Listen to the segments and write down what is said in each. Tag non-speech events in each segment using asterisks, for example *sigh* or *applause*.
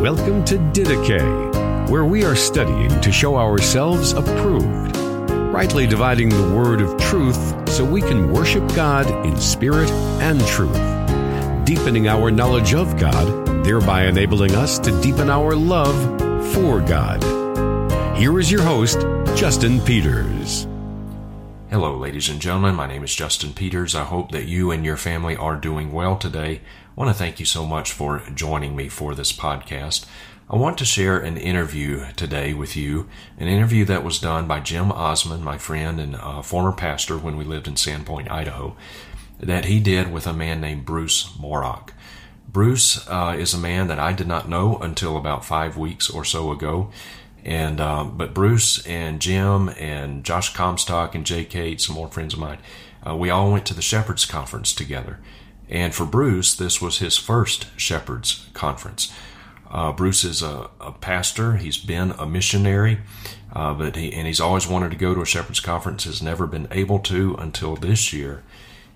Welcome to Didache, where we are studying to show ourselves approved, rightly dividing the word of truth so we can worship God in spirit and truth, deepening our knowledge of God, thereby enabling us to deepen our love for God. Here is your host, Justin Peters. Hello, ladies and gentlemen. My name is Justin Peters. I hope that you and your family are doing well today. I want to thank you so much for joining me for this podcast. I want to share an interview today with you, an interview that was done by Jim Osman, my friend and uh, former pastor when we lived in Sandpoint, Idaho, that he did with a man named Bruce Morrock. Bruce uh, is a man that I did not know until about five weeks or so ago. And um, but Bruce and Jim and Josh Comstock and Jay Kate, some more friends of mine, uh, we all went to the Shepherds Conference together. And for Bruce, this was his first Shepherds Conference. Uh, Bruce is a, a, pastor. He's been a missionary, uh, but he and he's always wanted to go to a Shepherds Conference. Has never been able to until this year,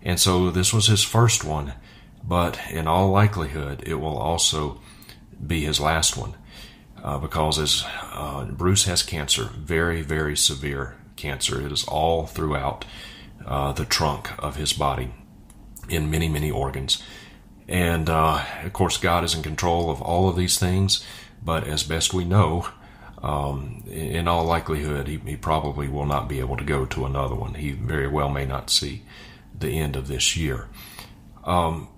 and so this was his first one. But in all likelihood, it will also be his last one uh, because as uh, Bruce has cancer, very, very severe cancer. It is all throughout uh, the trunk of his body in many, many organs. And uh, of course, God is in control of all of these things, but as best we know, um, in all likelihood, he, he, probably will not be able to go to another one. He very well may not see the end of this year. Um,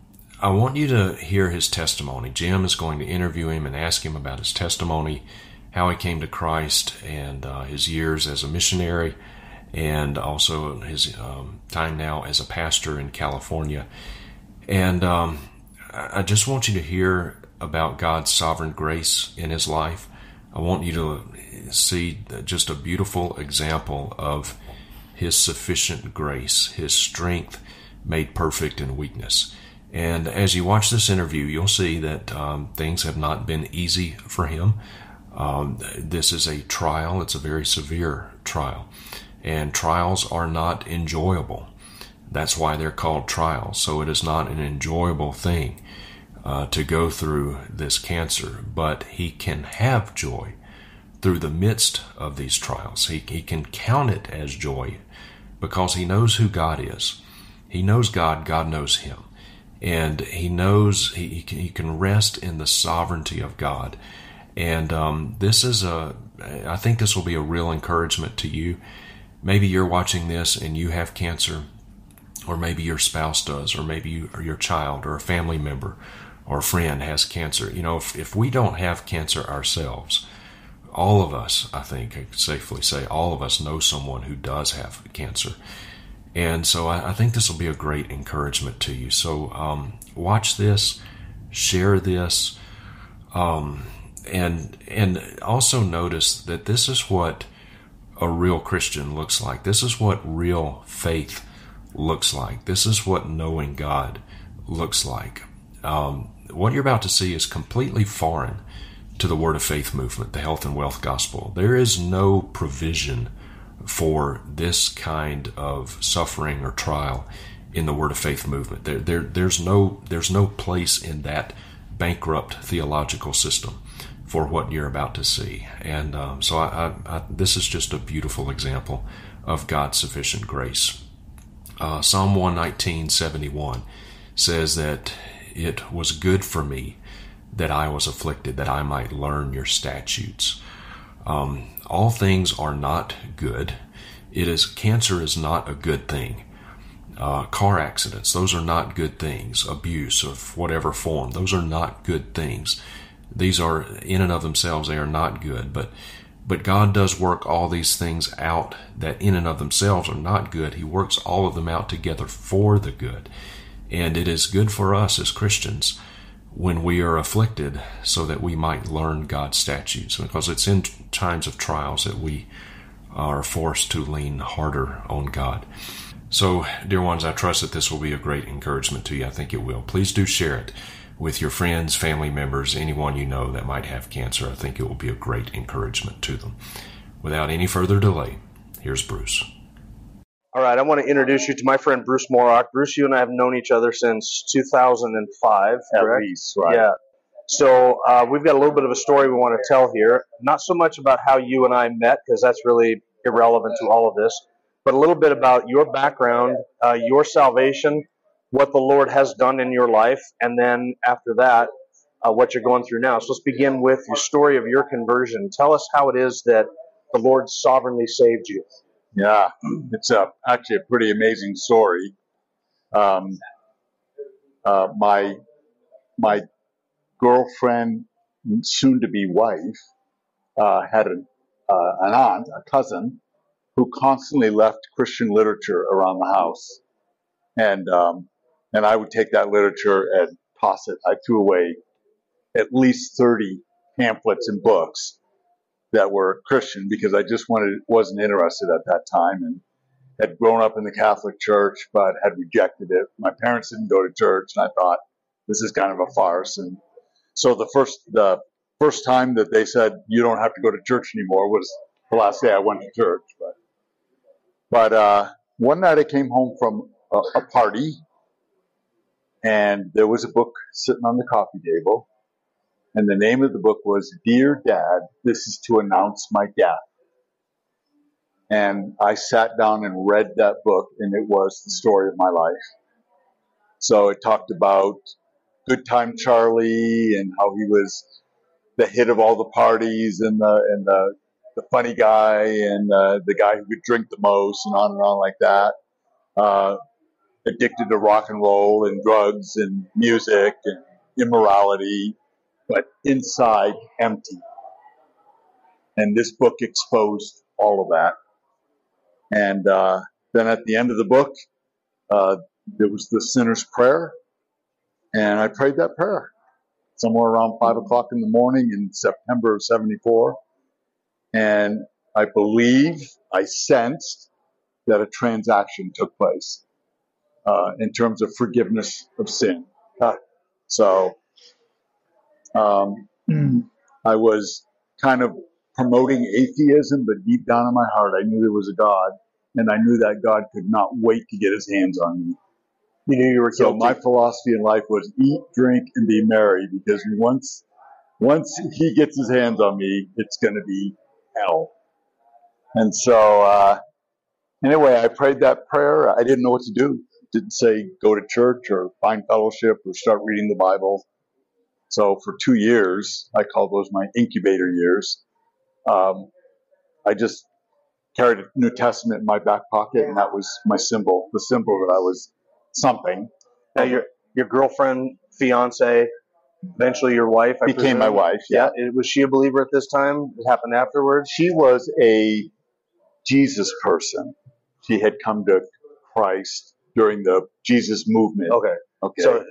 I want you to hear his testimony. Jim is going to interview him and ask him about his testimony, how he came to Christ, and uh, his years as a missionary, and also his um, time now as a pastor in California. And um, I just want you to hear about God's sovereign grace in his life. I want you to see just a beautiful example of his sufficient grace, his strength made perfect in weakness. And as you watch this interview, you'll see that um, things have not been easy for him. Um, this is a trial, it's a very severe trial. And trials are not enjoyable. That's why they're called trials. So it is not an enjoyable thing uh, to go through this cancer, but he can have joy through the midst of these trials. He, he can count it as joy because he knows who God is. He knows God, God knows him and he knows he, he, can, rest in the sovereignty of God. And um, this is a, I think this will be a real encouragement to you. Maybe you're watching this and you have cancer, or maybe your spouse does, or maybe you, or your child, or a family member, or a friend has cancer. You know, if, if we don't have cancer ourselves, all of us, I think, I safely say, all of us know someone who does have cancer. And so I, I think this will be a great encouragement to you. So um, watch this, share this, um, and and also notice that this is what a real Christian looks like. This is what real faith looks like. This is what knowing God looks like. Um, what you're about to see is completely foreign to the Word of Faith movement, the health and wealth gospel. There is no provision for this kind of suffering or trial in the Word of Faith movement. There, there, there's no there's no place in that bankrupt theological system for what you're about to see. And um, so I, I, I, this is just a beautiful example of God's sufficient grace. Uh, Psalm 119, 71 says that it was good for me that I was afflicted, that I might learn your statutes. Um, all things are not good. It is cancer is not a good thing. Uh, car accidents, those are not good things. Abuse of whatever form, those are not good things. These are in and of themselves, they are not good. But but God does work all these things out that in and of themselves are not good. He works all of them out together for the good. And it is good for us as Christians when we are afflicted so that we might learn God's statutes. Because it's in times of trials that we are forced to lean harder on God. So, dear ones, I trust that this will be a great encouragement to you. I think it will. Please do share it with your friends, family members, anyone you know that might have cancer. I think it will be a great encouragement to them. Without any further delay, here's Bruce. All right, I want to introduce you to my friend Bruce Morrock. Bruce, you and I have known each other since 2005, At least, right? Yeah. So uh, we've got a little bit of a story we want to tell here. Not so much about how you and I met, because that's really irrelevant to all of this, but a little bit about your background, uh, your salvation, what the Lord has done in your life, and then after that, uh, what you're going through now. So let's begin with the story of your conversion. Tell us how it is that the Lord sovereignly saved you. Yeah, it's a, actually a pretty amazing story. Um, uh, my my girlfriend, soon to be wife, uh, had an, uh, an aunt, a cousin, who constantly left Christian literature around the house, and um, and I would take that literature and toss it. I threw away at least thirty pamphlets and books that were Christian because I just wanted wasn't interested at that time and had grown up in the Catholic Church but had rejected it. My parents didn't go to church, and I thought this is kind of a farce. And so the first the first time that they said you don't have to go to church anymore was the last day I went to church. But but uh, one night I came home from a, a party, and there was a book sitting on the coffee table and the name of the book was Dear Dad, This is to Announce My Death. And I sat down and read that book, and it was the story of my life. So it talked about Good Time Charlie and how he was the hit of all the parties and the and the, the funny guy and uh, the guy who could drink the most and on and on like that. Uh, addicted to rock and roll and drugs and music and immorality but inside empty. And this book exposed all of that. And uh, then at the end of the book, uh, there was the sinner's prayer, and I prayed that prayer somewhere around five o'clock in the morning in September of '74, and I believe I sensed that a transaction took place uh, in terms of forgiveness of sin. so um, I was kind of promoting atheism, but deep down in my heart, I knew there was a God, and I knew that God could not wait to get His hands on me. You knew you were so. My philosophy in life was eat, drink, and be merry, because once once He gets His hands on me, it's going to be hell. And so, uh, anyway, I prayed that prayer. I didn't know what to do. Didn't say go to church or find fellowship or start reading the Bible. So for two years, I call those my incubator years. Um, I just carried a New Testament in my back pocket, and that was my symbol, the symbol that I was something. Now your your girlfriend, fiance, eventually your wife I became presume. my wife. Yeah. yeah. Was she a believer at this time? It happened afterwards. She was a Jesus person. She had come to Christ during the Jesus movement. Okay. Okay. So,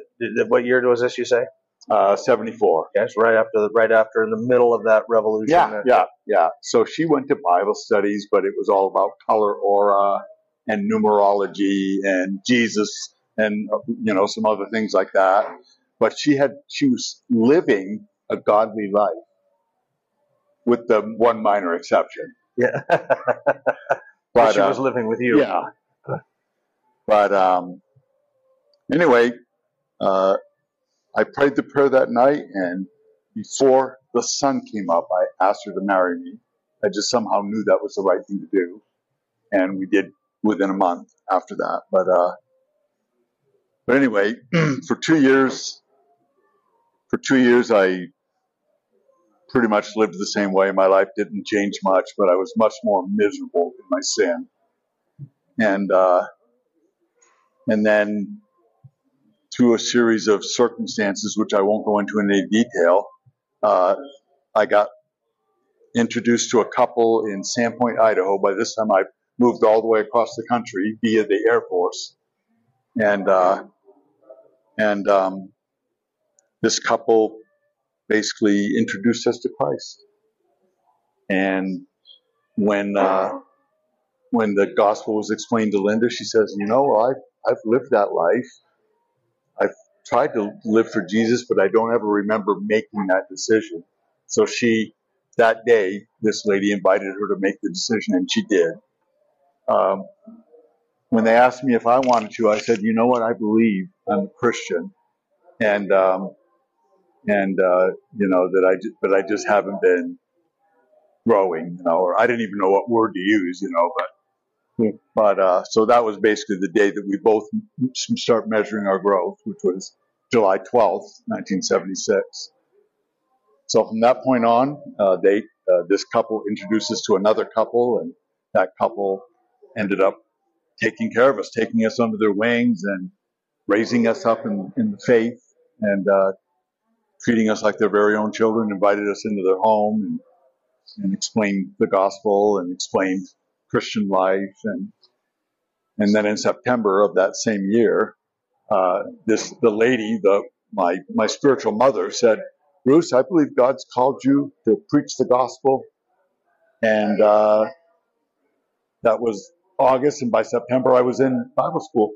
what year was this? You say? Uh, 74. Yes, right after the, right after in the middle of that revolution. Yeah, yeah, yeah. So she went to Bible studies, but it was all about color aura and numerology and Jesus and you know some other things like that. But she had she was living a godly life, with the one minor exception. Yeah. *laughs* but she uh, was living with you. Yeah. But um, anyway, uh, I prayed the prayer that night, and before the sun came up, I asked her to marry me. I just somehow knew that was the right thing to do, and we did within a month after that. But uh, but anyway, *clears throat* for two years, for two years, I pretty much lived the same way. My life didn't change much, but I was much more miserable in my sin. And uh, and then through a series of circumstances, which I won't go into in any detail, uh, I got introduced to a couple in Sandpoint, Idaho. By this time, I moved all the way across the country via the Air Force, and uh, and um, this couple basically introduced us to Christ. And when uh, when the gospel was explained to Linda, she says, "You know, I've I've lived that life." I've tried to live for Jesus, but I don't ever remember making that decision. So she, that day, this lady invited her to make the decision, and she did. Um, when they asked me if I wanted to, I said, you know what, I believe I'm a Christian. And, um, and uh, you know that I but I just haven't been growing, you know, or I didn't even know what word to use, you know, but but uh, so that was basically the day that we both start measuring our growth, which was July 12th, 1976. So from that point on, uh, they uh, this couple introduced us to another couple, and that couple ended up taking care of us, taking us under their wings, and raising us up in, in the faith, and uh, treating us like their very own children. Invited us into their home and, and explained the gospel and explained Christian life, and and then in September of that same year, uh, this the lady, the my my spiritual mother said, Bruce, I believe God's called you to preach the gospel, and uh, that was August, and by September I was in Bible school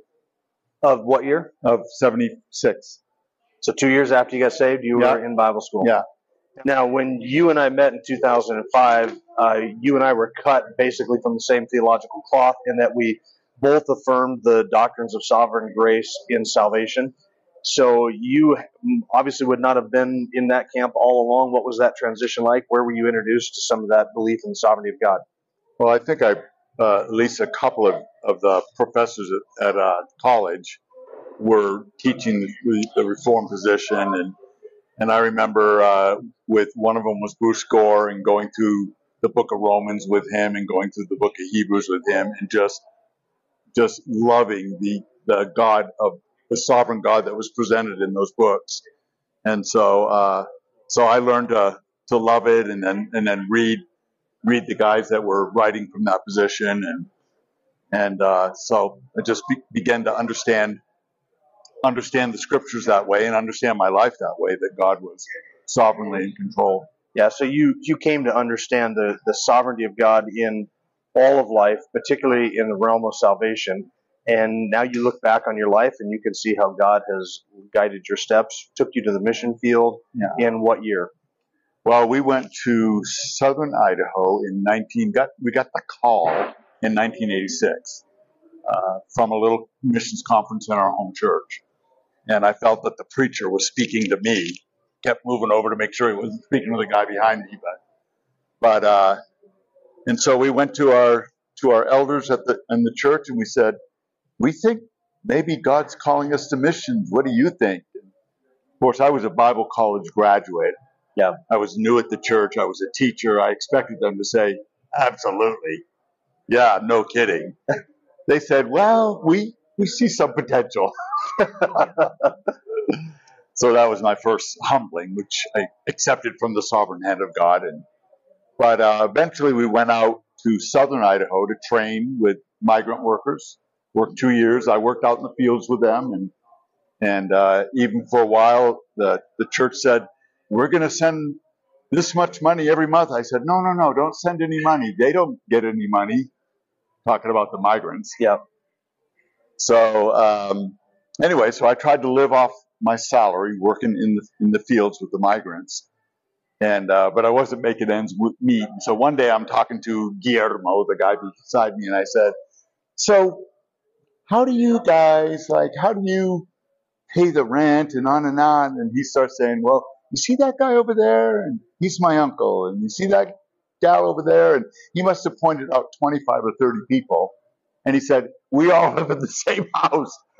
Of what year? of '76. So two years after you got saved, you Yeah. were in Bible school. Yeah. Now, when you and I met in 2005, uh, you and I were cut basically from the same theological cloth in that we both affirmed the doctrines of sovereign grace in salvation. So you obviously would not have been in that camp all along. What was that transition like? Where were you introduced to some of that belief in the sovereignty of God? Well, I think I uh, at least a couple of, of the professors at, at uh, college were teaching the, the reform position, and and I remember uh, with one of them was Bruce Gore, and going through the Book of Romans with him, and going through the Book of Hebrews with him, and just just loving the the God of the sovereign God that was presented in those books, and so uh, so I learned to to love it, and then and then read read the guys that were writing from that position, and and uh, so I just be, began to understand understand the scriptures that way, and understand my life that way, that God was sovereignly in control. Yeah, so you you came to understand the the sovereignty of God in all of life, particularly in the realm of salvation. And now you look back on your life and you can see how God has guided your steps, took you to the mission field Yeah. in what year? Well, we went to southern Idaho in 19. Got we got the call in 1986 uh, from a little missions conference in our home church, and I felt that the preacher was speaking to me. Kept moving over to make sure he wasn't speaking to the guy behind me, but but uh, and so we went to our to our elders at the in the church and we said, we think maybe God's calling us to missions. What do you think? Of course, I was a Bible college graduate. Yeah. I was new at the church. I was a teacher. I expected them to say, absolutely. Yeah, no kidding. *laughs* they said, well, we, we see some potential. *laughs* *laughs* so that was my first humbling, which I accepted from the sovereign hand of God. And, but uh, eventually we went out to southern Idaho to train with migrant workers. Worked two years. I worked out in the fields with them. And, and uh, even for a while, the, the church said, we're going to send this much money every month. I said, no, no, no, don't send any money. They don't get any money. Talking about the migrants. Yeah. So um, anyway, so I tried to live off my salary working in the in the fields with the migrants, and uh, but I wasn't making ends meet. So one day I'm talking to Guillermo, the guy beside me, and I said, "So how do you guys like? How do you pay the rent and on and on?" And he starts saying, "Well." You see that guy over there, and he's my uncle, and you see that gal over there, and he must have pointed out 25 or 30 people, and he said, "We all *laughs* live in the same house." *laughs*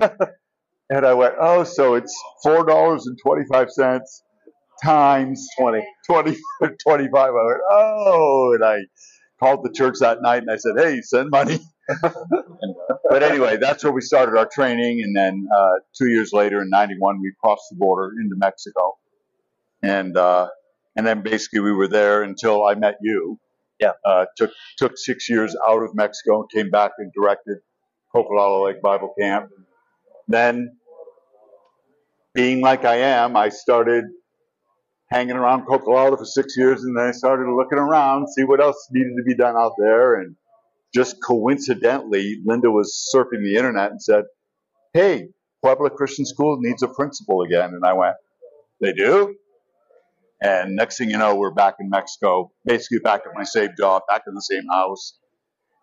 and I went, "Oh, so it's four dollars and 25 cents times 20. 20 *laughs* 25." I went, "Oh," and I called the church that night, and I said, "Hey, send money." *laughs* But anyway, that's where we started our training, and then uh, two years later, in '91, we crossed the border into Mexico, and uh, and then basically we were there until I met you. Yeah. Uh, took took six years out of Mexico and came back and directed Cocolalla Lake Bible Camp. Then, being like I am, I started hanging around Cocolalla for six years, and then I started looking around, see what else needed to be done out there, and just coincidentally, Linda was surfing the internet and said, "Hey, Puebla Christian School needs a principal again," and I went, "They do?" And next thing you know, we're back in Mexico, basically back at my same job, back in the same house.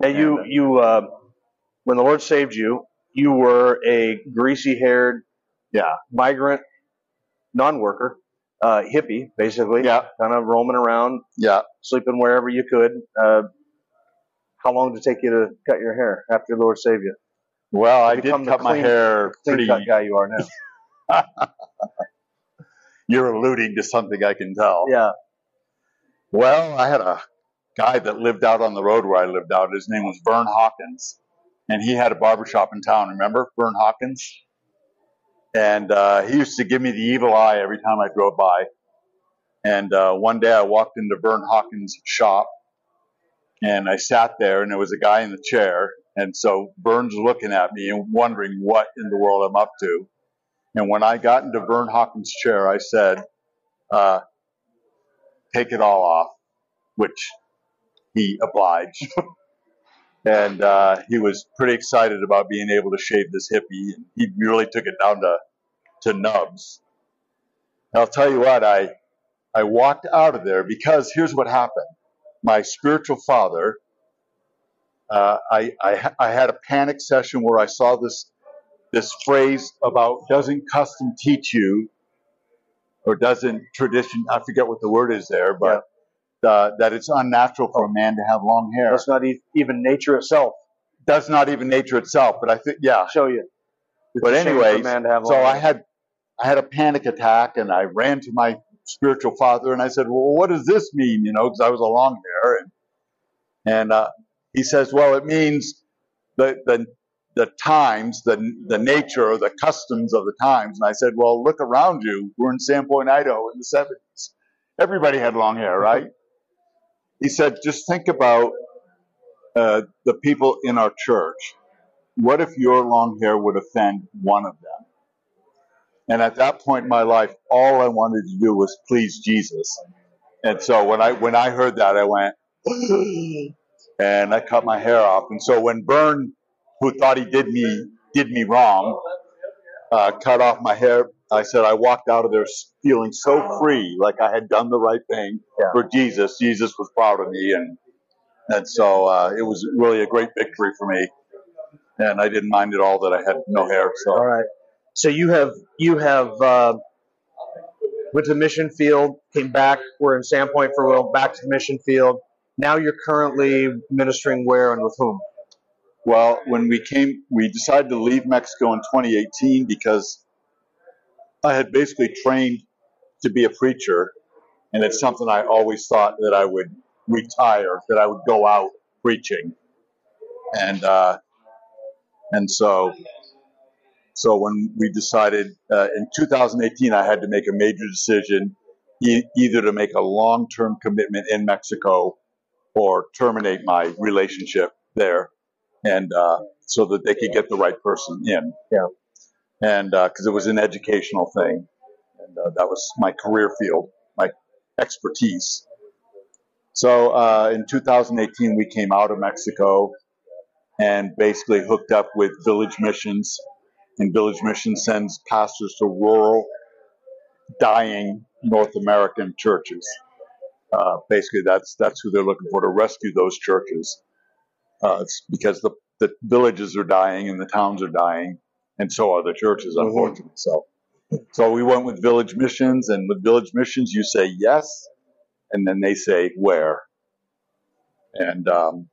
And you And, uh, you uh, when the Lord saved you, you were a greasy haired Yeah. migrant non-worker. uh, hippie, basically. Yeah. Kind of roaming around, Yeah. sleeping wherever you could. Uh, how long did it take you to cut your hair after the Lord saved you? Well, I did cut my hair Clean pretty. cut guy you are now. *laughs* You're alluding to something I can tell. Yeah. Well, I had a guy that lived out on the road where I lived out. His name was Vern Hawkins, and he had a barber shop in town. Remember Vern Hawkins? And uh, he used to give me the evil eye every time I drove by. And uh, one day I walked into Vern Hawkins' shop, and I sat there, and there was a guy in the chair. And so Vern's looking at me and wondering what in the world I'm up to. And when I got into Vern Hawkins' chair, I said, uh, "Take it all off," which he obliged. *laughs* and uh, he was pretty excited about being able to shave this hippie. And he really took it down to to nubs. And I'll tell you what, I I walked out of there because here's what happened. My spiritual father, uh, I, I I had a panic session where I saw this this phrase about doesn't custom teach you, or doesn't tradition? I forget what the word is there, but uh, that it's unnatural for a man to have long hair. That's not e- even nature itself. That's not even nature itself, but I think yeah. I'll show you. It's But a shame for a anyways, man to have so long I had I had a panic attack, and I ran to my spiritual father, and I said, "Well, what does this mean?" You know, because I was a long hair, and and uh, he says, "Well, it means the the the times, the the nature, or the customs of the times." And I said, "Well, look around you. We're in Sandpoint, Idaho, in the '70s. Everybody had long hair, right?" He said, "Just think about uh, the people in our church. What if your long hair would offend one of them?" And at that point in my life, all I wanted to do was please Jesus. And so when I when I heard that, I went, *gasps* and I cut my hair off. And so when Vern, who thought he did me did me wrong, uh, cut off my hair, I said I walked out of there feeling so free, like I had done the right thing Yeah. for Jesus. Jesus was proud of me, and and so uh, it was really a great victory for me. And I didn't mind at all that I had no hair. So. All right. So you have you have uh, went to the mission field, came back. We're in Sandpoint for a while. Back to the mission field. Now you're currently ministering where and with whom? Well, when we came, we decided to leave Mexico in 2018 because I had basically trained to be a preacher, and it's something I always thought that I would retire, that I would go out preaching, and uh, and so so when we decided uh, in 2018, I had to make a major decision, e- either to make a long-term commitment in Mexico or terminate my relationship there and uh, so that they could get the right person in. Yeah. And because it was an educational thing, and uh, that was my career field, my expertise. So uh, in 2018, we came out of Mexico and basically hooked up with Village Missions, and Village Mission sends pastors to rural, dying North American churches. Uh, basically, that's that's who they're looking for to rescue those churches uh, it's because the, the villages are dying and the towns are dying, and so are the churches, Mhm. unfortunately. So, so we went with village missions, and with village missions, you say yes, and then they say where, and um,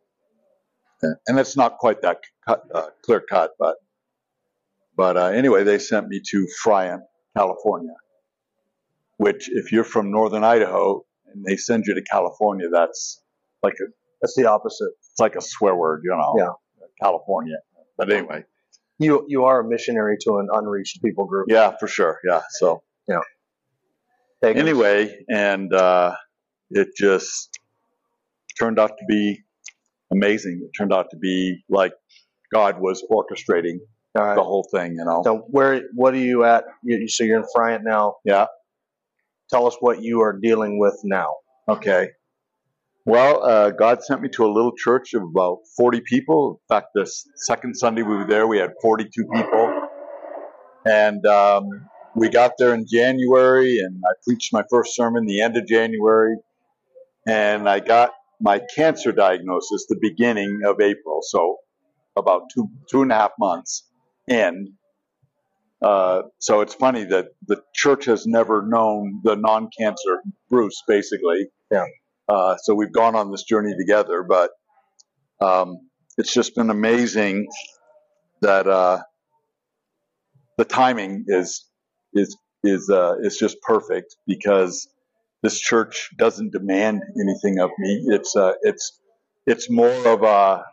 and it's not quite that cut, uh, clear cut, but but uh, anyway, they sent me to Friant, California, which if you're from northern Idaho and they send you to California, that's like a That's the opposite. it's like a swear word, you know. Yeah. California. But anyway, You you are a missionary to an unreached people group. yeah, for sure. Yeah. So Pagans. anyway, and uh, it just turned out to be amazing. It turned out to be like God was orchestrating right. the whole thing, you know. So where what are you at? You, so you're in Friant now. Yeah. Tell us what you are dealing with now. Okay. Well, uh, God sent me to a little church of about 40 people. In fact, the second Sunday we were there, we had 42 people. And um, we got there in January, and I preached my first sermon the end of January. And I got my cancer diagnosis the beginning of April, so about two two and a half months in. Uh, so it's funny that the church has never known the non-cancer Bruce, basically. Yeah. Uh, so we've gone on this journey together, but um, it's just been amazing that uh, the timing is is is uh, is just perfect because this church doesn't demand anything of me. It's uh, it's it's more of a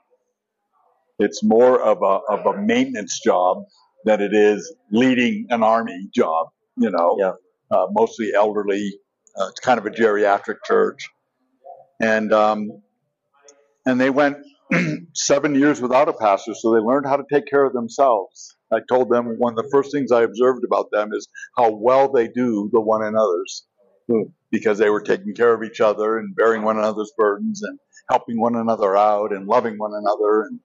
it's more of a of a maintenance job than it is leading an army job. You know, Yeah. uh, mostly elderly. Uh, it's kind of a geriatric church, and um, and they went *clears throat* seven years without a pastor, so they learned how to take care of themselves. I told them one of the first things I observed about them is how well they do the one another's, because they were taking care of each other and bearing one another's burdens and helping one another out and loving one another, and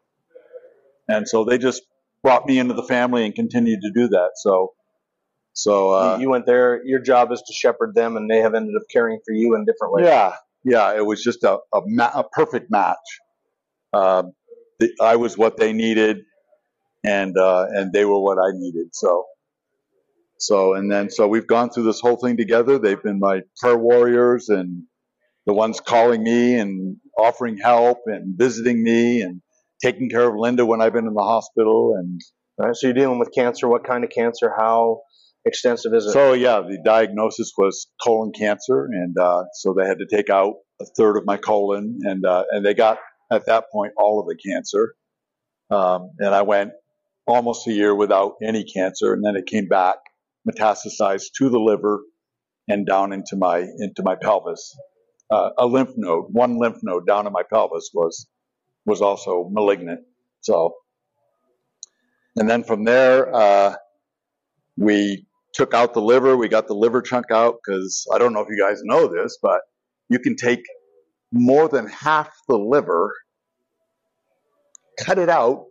and so they just brought me into the family and continued to do that. So, so uh, you, you went there. Your job is to shepherd them, and they have ended up caring for you in different ways. Yeah, yeah, it was just a a, ma- a perfect match. Uh, the, I was what they needed, and uh, and they were what I needed. So, so and then so we've gone through this whole thing together. They've been my prayer warriors and the ones calling me and offering help and visiting me and taking care of Linda when I've been in the hospital and All right. So you're dealing with cancer. What kind of cancer? How So yeah, the diagnosis was colon cancer, and uh, so they had to take out a third of my colon, and uh, and they got at that point all of the cancer, um, and I went almost a year without any cancer, and then it came back, metastasized to the liver, and down into my into my pelvis. Uh, a lymph node, one lymph node down in my pelvis was was also malignant. So, and then from there, uh, we took out the liver. We got the liver chunk out because I don't know if you guys know this, but you can take more than half the liver, cut it out,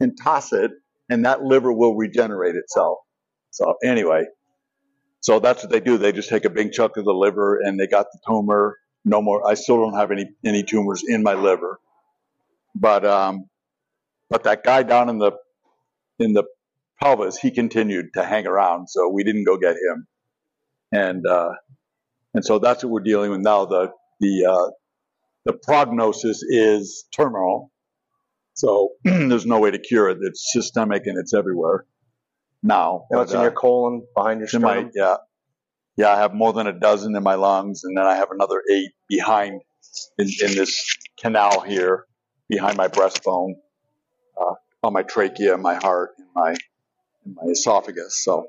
and toss it, and that liver will regenerate itself. So anyway, so that's what they do. They just take a big chunk of the liver, and they got the tumor. No more. I still don't have any any tumors in my liver, but um, but that guy down in the in the pelvis, he continued to hang around, so we didn't go get him. And uh, and so that's what we're dealing with now. The the uh, the prognosis is terminal, so *clears throat* there's no way to cure it. It's systemic and it's everywhere now. Now it's in uh, your colon, behind your my- yeah, yeah. I have more than a dozen in my lungs, and then I have another eight behind in, in this canal here behind my breastbone, uh, on my trachea, my heart, and my in my esophagus. So,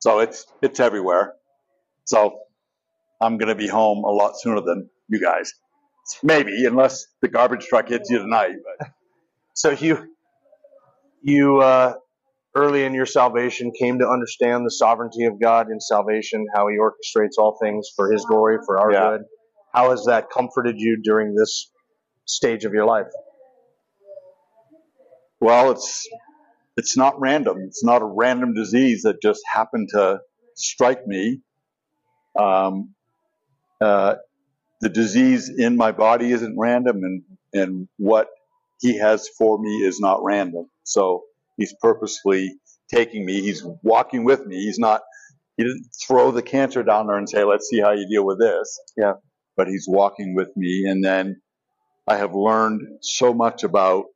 so it's it's everywhere. So, I'm gonna be home a lot sooner than you guys, maybe, unless the garbage truck hits you tonight. But *laughs* So you, you uh, early in your salvation came to understand the sovereignty of God in salvation, how He orchestrates all things for His glory, for our Yeah. good. How has that comforted you during this stage of your life? Well, it's it's not random. It's not a random disease that just happened to strike me. Um, uh, the disease in my body isn't random, and and what he has for me is not random. So he's purposely taking me. He's walking with me. He's not. He didn't throw the cancer down there and say, "Let's see how you deal with this." Yeah. But he's walking with me, and then I have learned so much about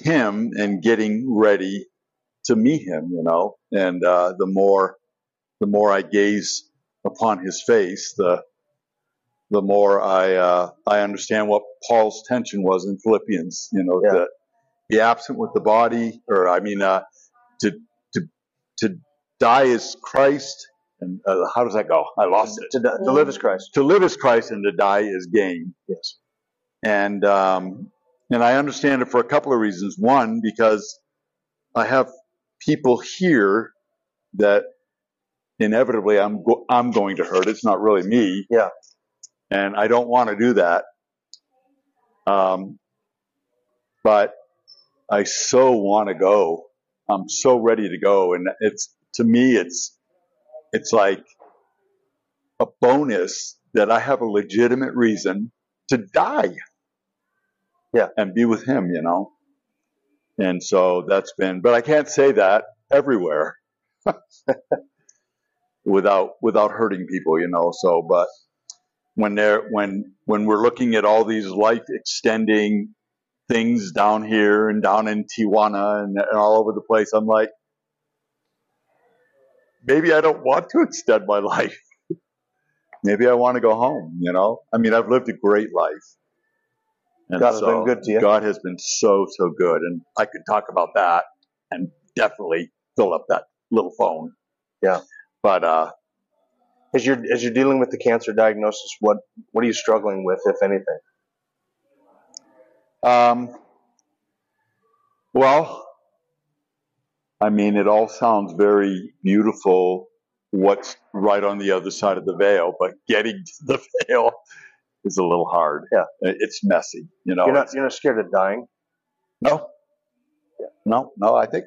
him and getting ready to meet him, you know. And uh, the more the more I gaze upon his face, the the more I uh, I understand what Paul's tension was in Philippians, you know, Yeah. to be absent with the body, or I mean, uh, to to to die is Christ, and uh, how does that go? I lost it. To, to live as Christ. To live is Christ, and to die is gain Yes. and um, and I understand it for a couple of reasons. One, because I have people here that inevitably I'm go- I'm going to hurt. It's not really me. Yeah. And I don't want to do that. Um, but I so want to go. I'm so ready to go, and it's to me it's it's like a bonus that I have a legitimate reason to die. Yeah. And be with him, you know. And so that's been, but I can't say that everywhere *laughs* without without hurting people, you know. So, but when they're when when we're looking at all these life extending things down here and down in Tijuana and, and all over the place, I'm like, maybe I don't want to *laughs* extend my life. maybe I want to go home. You know, I mean, I've lived a great life. And God has been good to you. God has been so so good, and I could talk about that and definitely fill up that little phone. Yeah. But uh, as you're as you're dealing with the cancer diagnosis, what what are you struggling with, if anything? Um. Well, I mean, it all sounds very beautiful. What's right on the other side of the veil, but getting to the *laughs* veil is a little hard. Yeah, it's messy. You know, you're not you're not scared of dying. No. Yeah. No, no. I think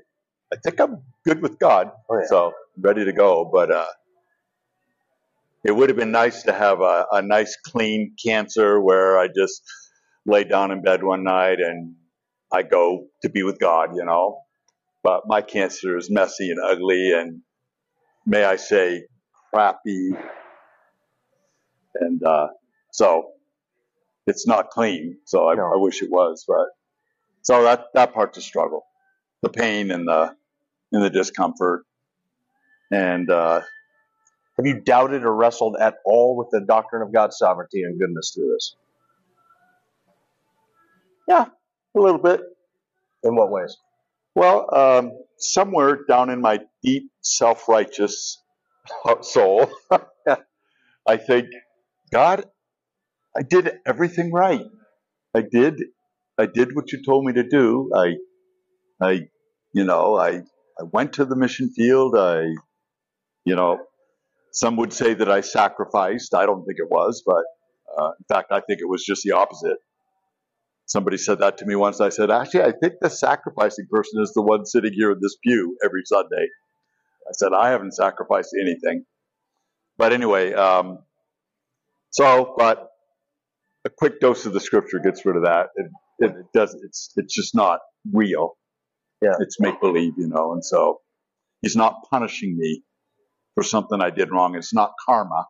I think I'm good with God. Oh, yeah. So ready to go. But uh, it would have been nice to have a, a nice, clean cancer where I just lay down in bed one night and I go to be with God, you know. But my cancer is messy and ugly and may I say crappy. And uh, so it's not clean. So I, no. I wish it was, but so that that part's a struggle. The pain and the and the discomfort and uh, have you doubted or wrestled at all with the doctrine of God's sovereignty and goodness through this? Yeah, a little bit. In what ways? Well, um, somewhere down in my deep self righteous soul, *laughs* I think, God, I did everything right. I did, I did what you told me to do. I, I, you know, I, I went to the mission field. I you know, some would say that I sacrificed. I don't think it was, but uh, in fact, I think it was just the opposite. Somebody said that to me once. I said, actually, I think the sacrificing person is the one sitting here in this pew every Sunday. I said, I haven't sacrificed anything. But anyway, um, so, but a quick dose of the scripture gets rid of that. It, it, it does. It's it's just not real. Yeah. It's make believe, you know. And so, he's not punishing me for something I did wrong. It's not karma.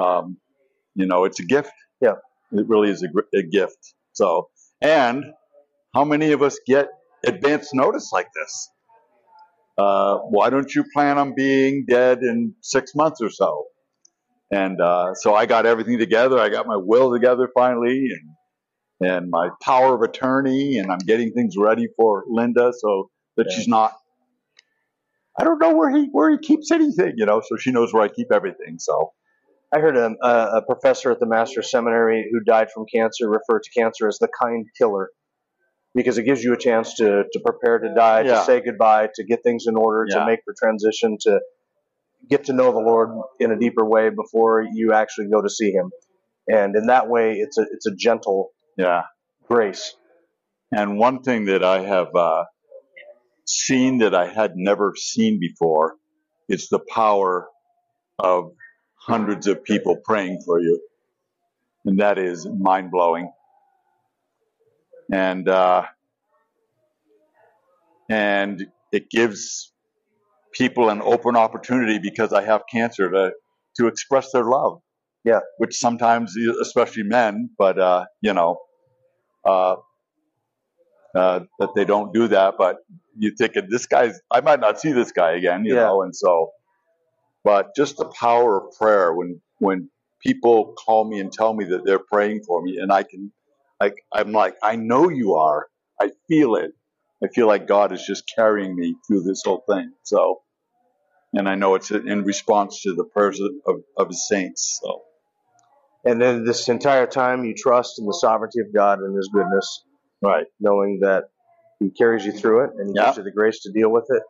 Um, you know, it's a gift. Yeah. It really is a, a gift. So, and how many of us get advance notice like this? Uh, why don't you plan on being dead in six months or so? And uh, so I got everything together. I got my will together finally, and and my power of attorney, and I'm getting things ready for Linda so that yeah. she's not I don't know where he where he keeps anything, you know. So she knows where I keep everything. So I heard a, a professor at the Master's Seminary who died from cancer refer to cancer as the kind killer because it gives you a chance to, to prepare to die, yeah. to say goodbye, to get things in order, yeah. to make the transition, to get to know the Lord in a deeper way before you actually go to see Him. And in that way, it's a it's a gentle yeah grace. And one thing that I have uh, seen that I had never seen before. is the power of hundreds of people praying for you. And that is mind blowing. And, uh, and it gives people an open opportunity because I have cancer to, to express their love. Yeah. Which sometimes, especially men, but, uh, you know, uh, uh, that they don't do that. But you thinking this guy's, I might not see this guy again, you yeah. know, and so, but just the power of prayer when when people call me and tell me that they're praying for me, and I can, like, I'm like, I know you are. I feel it. I feel like God is just carrying me through this whole thing. So, and I know it's in response to the prayers of, of, His saints. So. And then this entire time, you trust in the sovereignty of God and His goodness Right. Knowing that He carries you through it and He gives you the grace to deal with it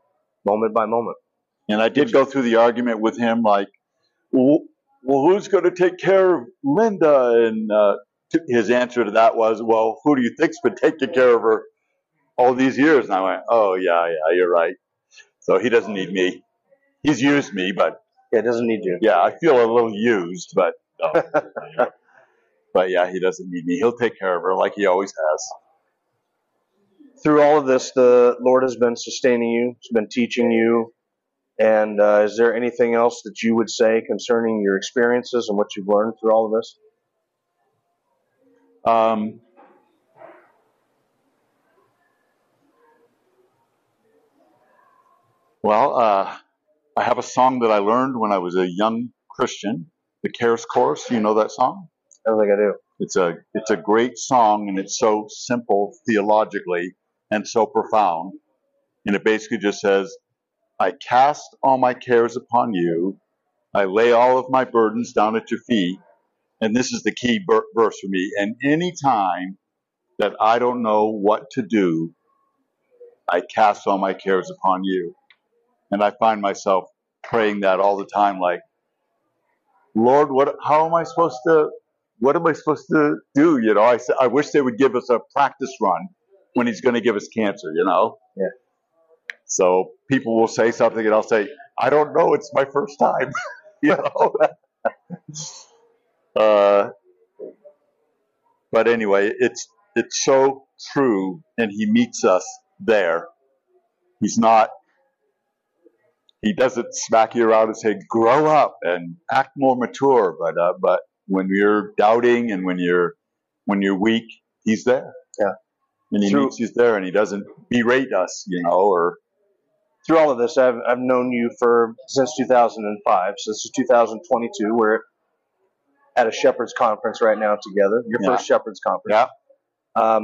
moment by moment. And I did go through the argument with him, like, well, who's going to take care of Linda? And uh, his answer to that was, well, who do you think's been taking care of her all these years? And I went, oh, yeah, yeah, you're right. So he doesn't need me. He's used me, but. Yeah, doesn't need you. Yeah, I feel a little used, but. No. *laughs* but yeah, he doesn't need me. He'll take care of her like he always has. through all of this, the Lord has been sustaining you, He's been teaching you. And uh, is there anything else that you would say concerning your experiences and what you've learned through all of this? Um, well, uh, I have a song that I learned when I was a young Christian, the Cares Chorus. You know that song? I don't think I do. It's a it's a great song, and it's so simple theologically and so profound. And it basically just says, "I cast all my cares upon you. I lay all of my burdens down at your feet." And this is the key ber- verse for me. And any time that I don't know what to do, I cast all my cares upon you. And I find myself praying that all the time, like, Lord, what? How am I supposed to? What am I supposed to do? You know, I I wish they would give us a practice run when He's going to give us cancer. You know. Yeah. So people will say something, and I'll say, I don't know. It's my first time. *laughs* you know. *laughs* uh, but anyway, it's it's so true, and He meets us there. He's not he doesn't smack you around and say, "Grow up and act more mature." But uh, but when you're doubting and when you're when you're weak, he's there. Yeah. And he Through- you there, and he doesn't berate us, you know, or Through all of this, I've, I've known you for since 2005. So this is 2022. We're at a Shepherds Conference right now together. Your Yeah. first Shepherds Conference. yeah, Um,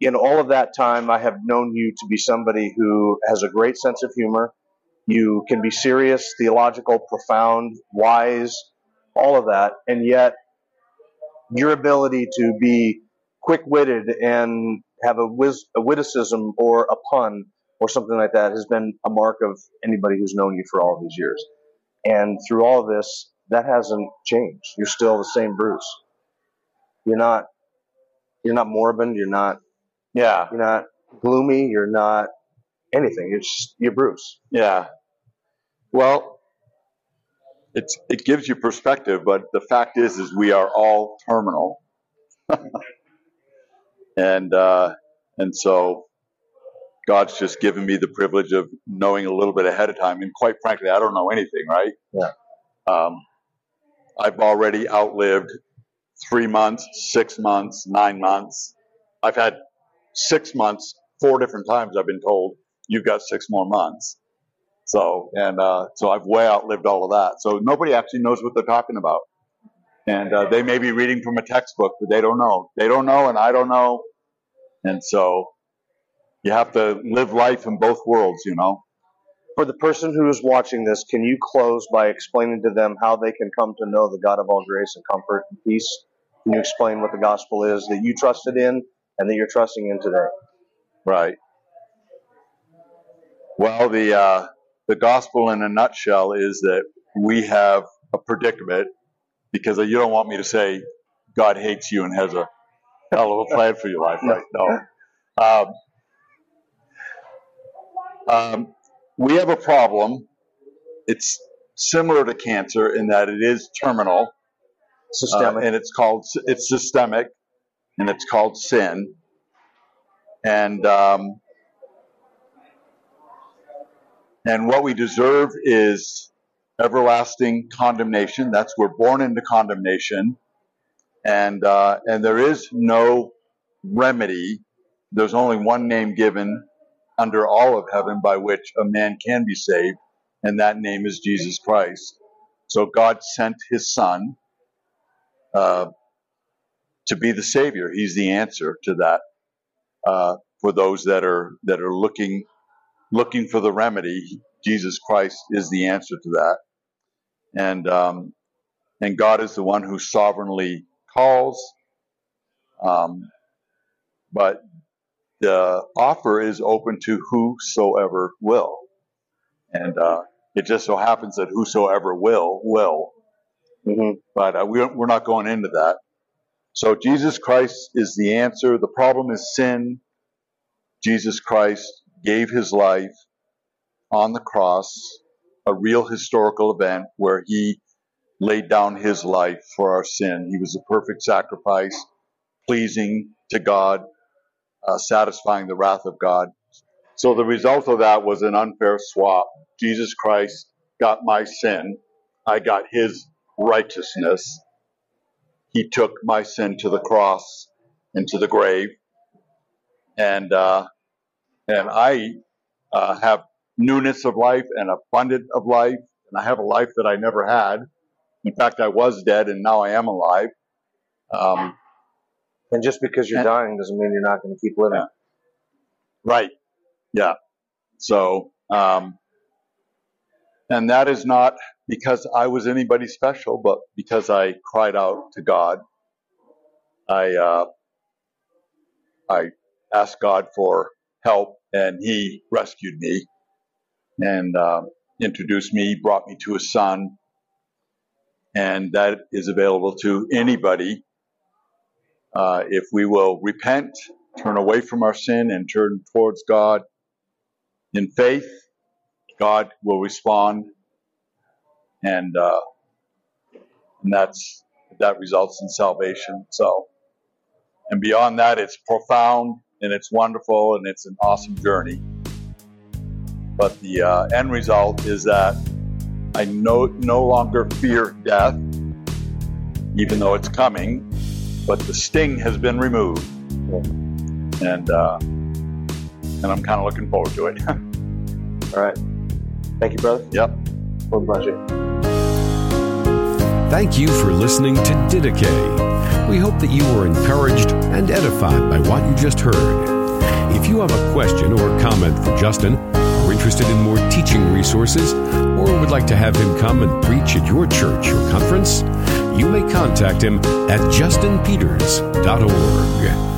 in all of that time, I have known you to be somebody who has a great sense of humor. You can be serious, theological, profound, wise, all of that, and yet your ability to be quick-witted and have a, wiz- a witticism or a pun or something like that has been a mark of anybody who's known you for all these years. And through all of this, that hasn't changed. You're still the same Bruce. You're not. You're not morbid. You're not yeah, you're not gloomy. You're not anything. You're just you're Bruce. yeah. Well, it's it gives you perspective, but the fact is, is we are all terminal, *laughs* and uh, and so God's just given me the privilege of knowing a little bit ahead of time. And quite frankly, I don't know anything, right? Yeah. Um, I've already outlived three months, six months, nine months. I've had six months, four different times. I've been told you've got six more months. So and uh, so I've way outlived all of that. So nobody actually knows what they're talking about, and uh, they may be reading from a textbook, but they don't know. They don't know, and I don't know, and so you have to live life in both worlds, you know. For the person who is watching this, can you close by explaining to them how they can come to know the God of all grace and comfort and peace? Can you explain what the gospel is that you trusted in and that you're trusting in today? Right. Well, the uh, the gospel in a nutshell is that we have a predicament because you don't want me to say God hates you and has a hell of a plan for your life, right? No. Um, um, we have a problem. It's similar to cancer in that it is terminal, uh, Systemic. and it's called it's systemic, and it's called sin. And um, and what we deserve is everlasting condemnation. That's we're born into condemnation, and uh, and there is no remedy. There's only one name given under all of heaven by which a man can be saved, and that name is Jesus Christ. So God sent His Son uh, to be the Savior. He's the answer to that uh, for those that are that are looking looking for the remedy. Jesus Christ is the answer to that, and um, and God is the one who sovereignly calls. Um, but the offer is open to whosoever will, and uh, it just so happens that whosoever will will. hmm But uh, we, we're not going into that. So Jesus Christ is the answer. The problem is sin. Jesus Christ gave his life on the cross, a real historical event where he laid down his life for our sin. He was a perfect sacrifice, pleasing to God, uh, satisfying the wrath of God. So the result of that was an unfair swap. Jesus Christ got my sin. I got his righteousness. He took my sin to the cross and to the grave. And, uh, and I uh, have newness of life and abundant of life. And I have a life that I never had. In fact, I was dead and now I am alive. Um, And just because you're And- dying doesn't mean you're not going to keep living. Yeah. Right. Yeah. So, um, and that is not because I was anybody special, but because I cried out to God. I, uh, I asked God for help and he rescued me and, uh, introduced me, brought me to his son. And that is available to anybody. Uh, if we will repent, turn away from our sin and turn towards God in faith, God will respond, and uh, and that's that results in salvation. So, and beyond that, it's profound and it's wonderful and it's an awesome journey. But the uh, end result is that I no no longer fear death, even though it's coming. But the sting has been removed, and uh, and I'm kind of looking forward to it. *laughs* All right. Thank you, brother. yep. Lord bless you. Thank you for listening to Didache. We hope that you were encouraged and edified by what you just heard. If you have a question or comment for Justin, are interested in more teaching resources, or would like to have him come and preach at your church or conference, you may contact him at justinpeters.org.